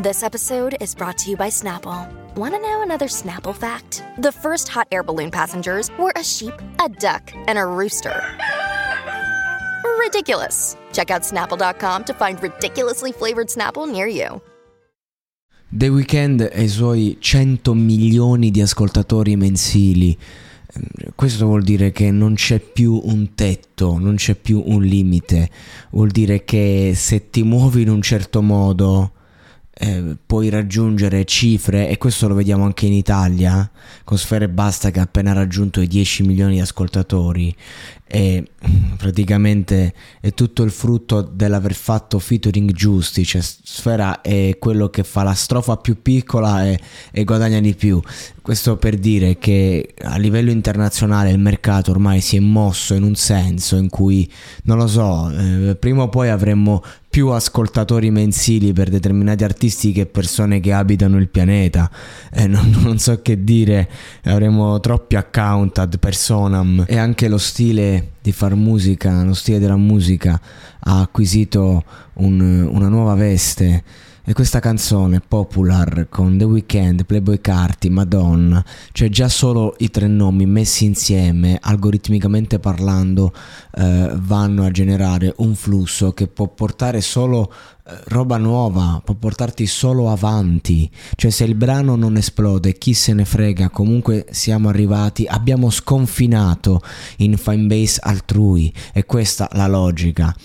This episode is brought to you by Snapple. Want to know another Snapple fact? The first hot air balloon passengers were a sheep, a duck, and a rooster. Ridiculous. Check out snapple.com to find ridiculously flavored Snapple near you. The Weeknd e i suoi 100 milioni di ascoltatori mensili. Questo vuol dire che non c'è più un tetto, non c'è più un limite. Vuol dire che se ti muovi in un certo modo eh, puoi raggiungere cifre, e questo lo vediamo anche in Italia, con Sfere Basta che ha appena raggiunto i 10 milioni di ascoltatori, e praticamente è tutto il frutto dell'aver fatto featuring giusti, cioè Sfera è quello che fa la strofa più piccola e, e guadagna di più. Questo per dire che a livello internazionale il mercato ormai si è mosso in un senso in cui, non lo so, eh, prima o poi avremmo più ascoltatori mensili per determinati artisti che persone che abitano il pianeta. Eh, non, non, so che dire, avremo troppi account ad personam. E anche lo stile di far musica, lo stile della musica ha acquisito un, una nuova veste e questa canzone Popular con The Weeknd, Playboy Carti, Madonna, cioè già solo i tre nomi messi insieme, algoritmicamente parlando, eh, vanno a generare un flusso che può portare solo eh, roba nuova, può portarti solo avanti. Cioè se il brano non esplode, chi se ne frega, comunque siamo arrivati, abbiamo sconfinato in fanbase altrui e questa la logica.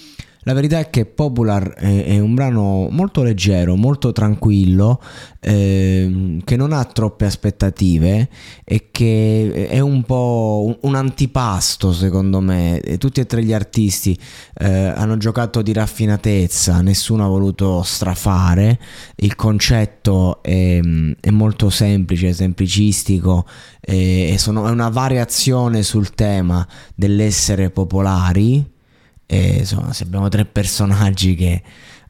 La verità è che Popular è, è un brano molto leggero, molto tranquillo, eh, che non ha troppe aspettative e che è un po' un, un antipasto secondo me. Tutti e tre gli artisti eh, hanno giocato di raffinatezza, nessuno ha voluto strafare, il concetto è, è molto semplice, semplicistico e sono, è una variazione sul tema dell'essere popolari e insomma, se abbiamo tre personaggi che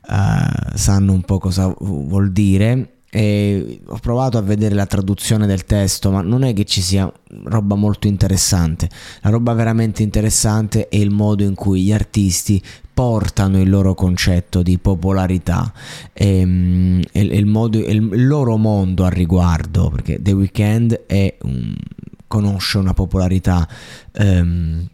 uh, sanno un po' cosa vuol dire. E ho provato a vedere la traduzione del testo, ma non è che ci sia roba molto interessante. La roba veramente interessante è il modo in cui gli artisti portano il loro concetto di popolarità e, um, e, e il, modo, il, loro mondo al riguardo, perché The Weeknd è un, conosce una popolarità um,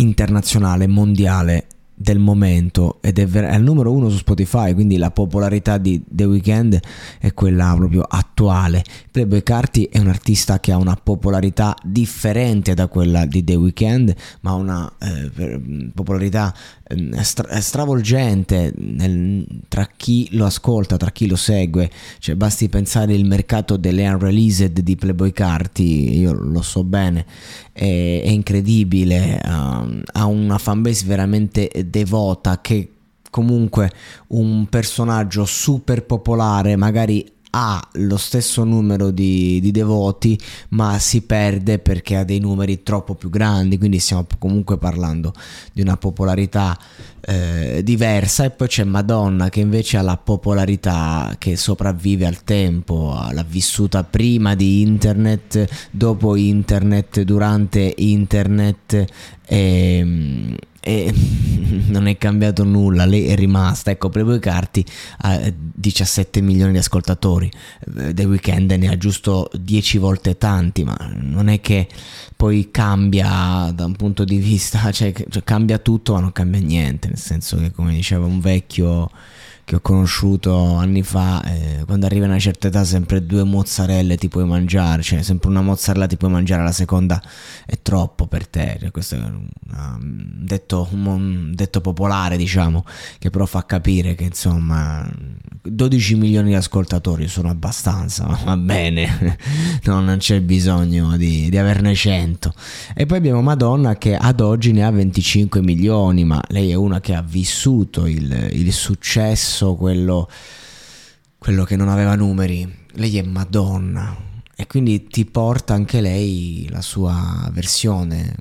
internazionale, mondiale del momento ed è, ver- è il numero uno su Spotify, quindi la popolarità di The Weeknd è quella proprio attuale. Playboy Carti è un artista che ha una popolarità differente da quella di The Weeknd, ma una eh, popolarità eh, stra- stravolgente nel, tra chi lo ascolta, tra chi lo segue. Cioè, basti pensare il mercato delle unreleased di Playboy Carti, io lo so bene, è, è incredibile, uh, ha una fanbase veramente devota che comunque un personaggio super popolare magari ha lo stesso numero di, di, devoti ma si perde perché ha dei numeri troppo più grandi. Quindi stiamo comunque parlando di una popolarità eh, diversa. E poi c'è Madonna che invece ha la popolarità che sopravvive al tempo l'ha vissuta prima di internet dopo internet durante internet e, ehm, e non è cambiato nulla, lei è rimasta. Ecco, Playboy Carti ha 17 milioni di ascoltatori, eh, The Weeknd ne ha giusto 10 volte tanti, ma non è che poi cambia da un punto di vista, cioè, cioè cambia tutto ma non cambia niente, nel senso che come diceva un vecchio che ho conosciuto anni fa, eh, quando arrivi a una certa età sempre due mozzarelle ti puoi mangiare, cioè sempre una mozzarella ti puoi mangiare, la seconda è troppo per te, cioè, questo è un, detto, un detto popolare diciamo, che però fa capire che insomma 12 milioni di ascoltatori sono abbastanza, va bene, no, non c'è bisogno di, di averne 100. E poi abbiamo Madonna che ad oggi ne ha 25 milioni, ma lei è una che ha vissuto il, il successo, quello, quello che non aveva numeri. Lei è Madonna e quindi ti porta anche lei la sua versione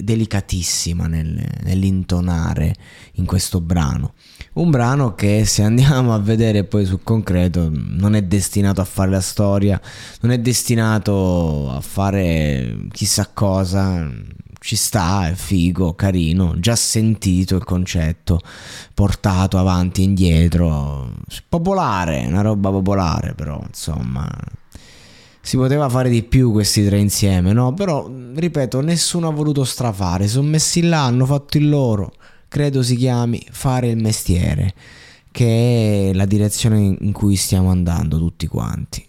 delicatissima nel, nell'intonare in questo brano. Un brano che se andiamo a vedere poi sul concreto non è destinato a fare la storia, non è destinato a fare chissà cosa, ci sta, è figo, carino, già sentito il concetto, portato avanti e indietro, popolare, una roba popolare però, insomma, si poteva fare di più questi tre insieme, no? Però, ripeto, nessuno ha voluto strafare, sono messi là, hanno fatto il loro, credo si chiami fare il mestiere, che è la direzione in cui stiamo andando tutti quanti.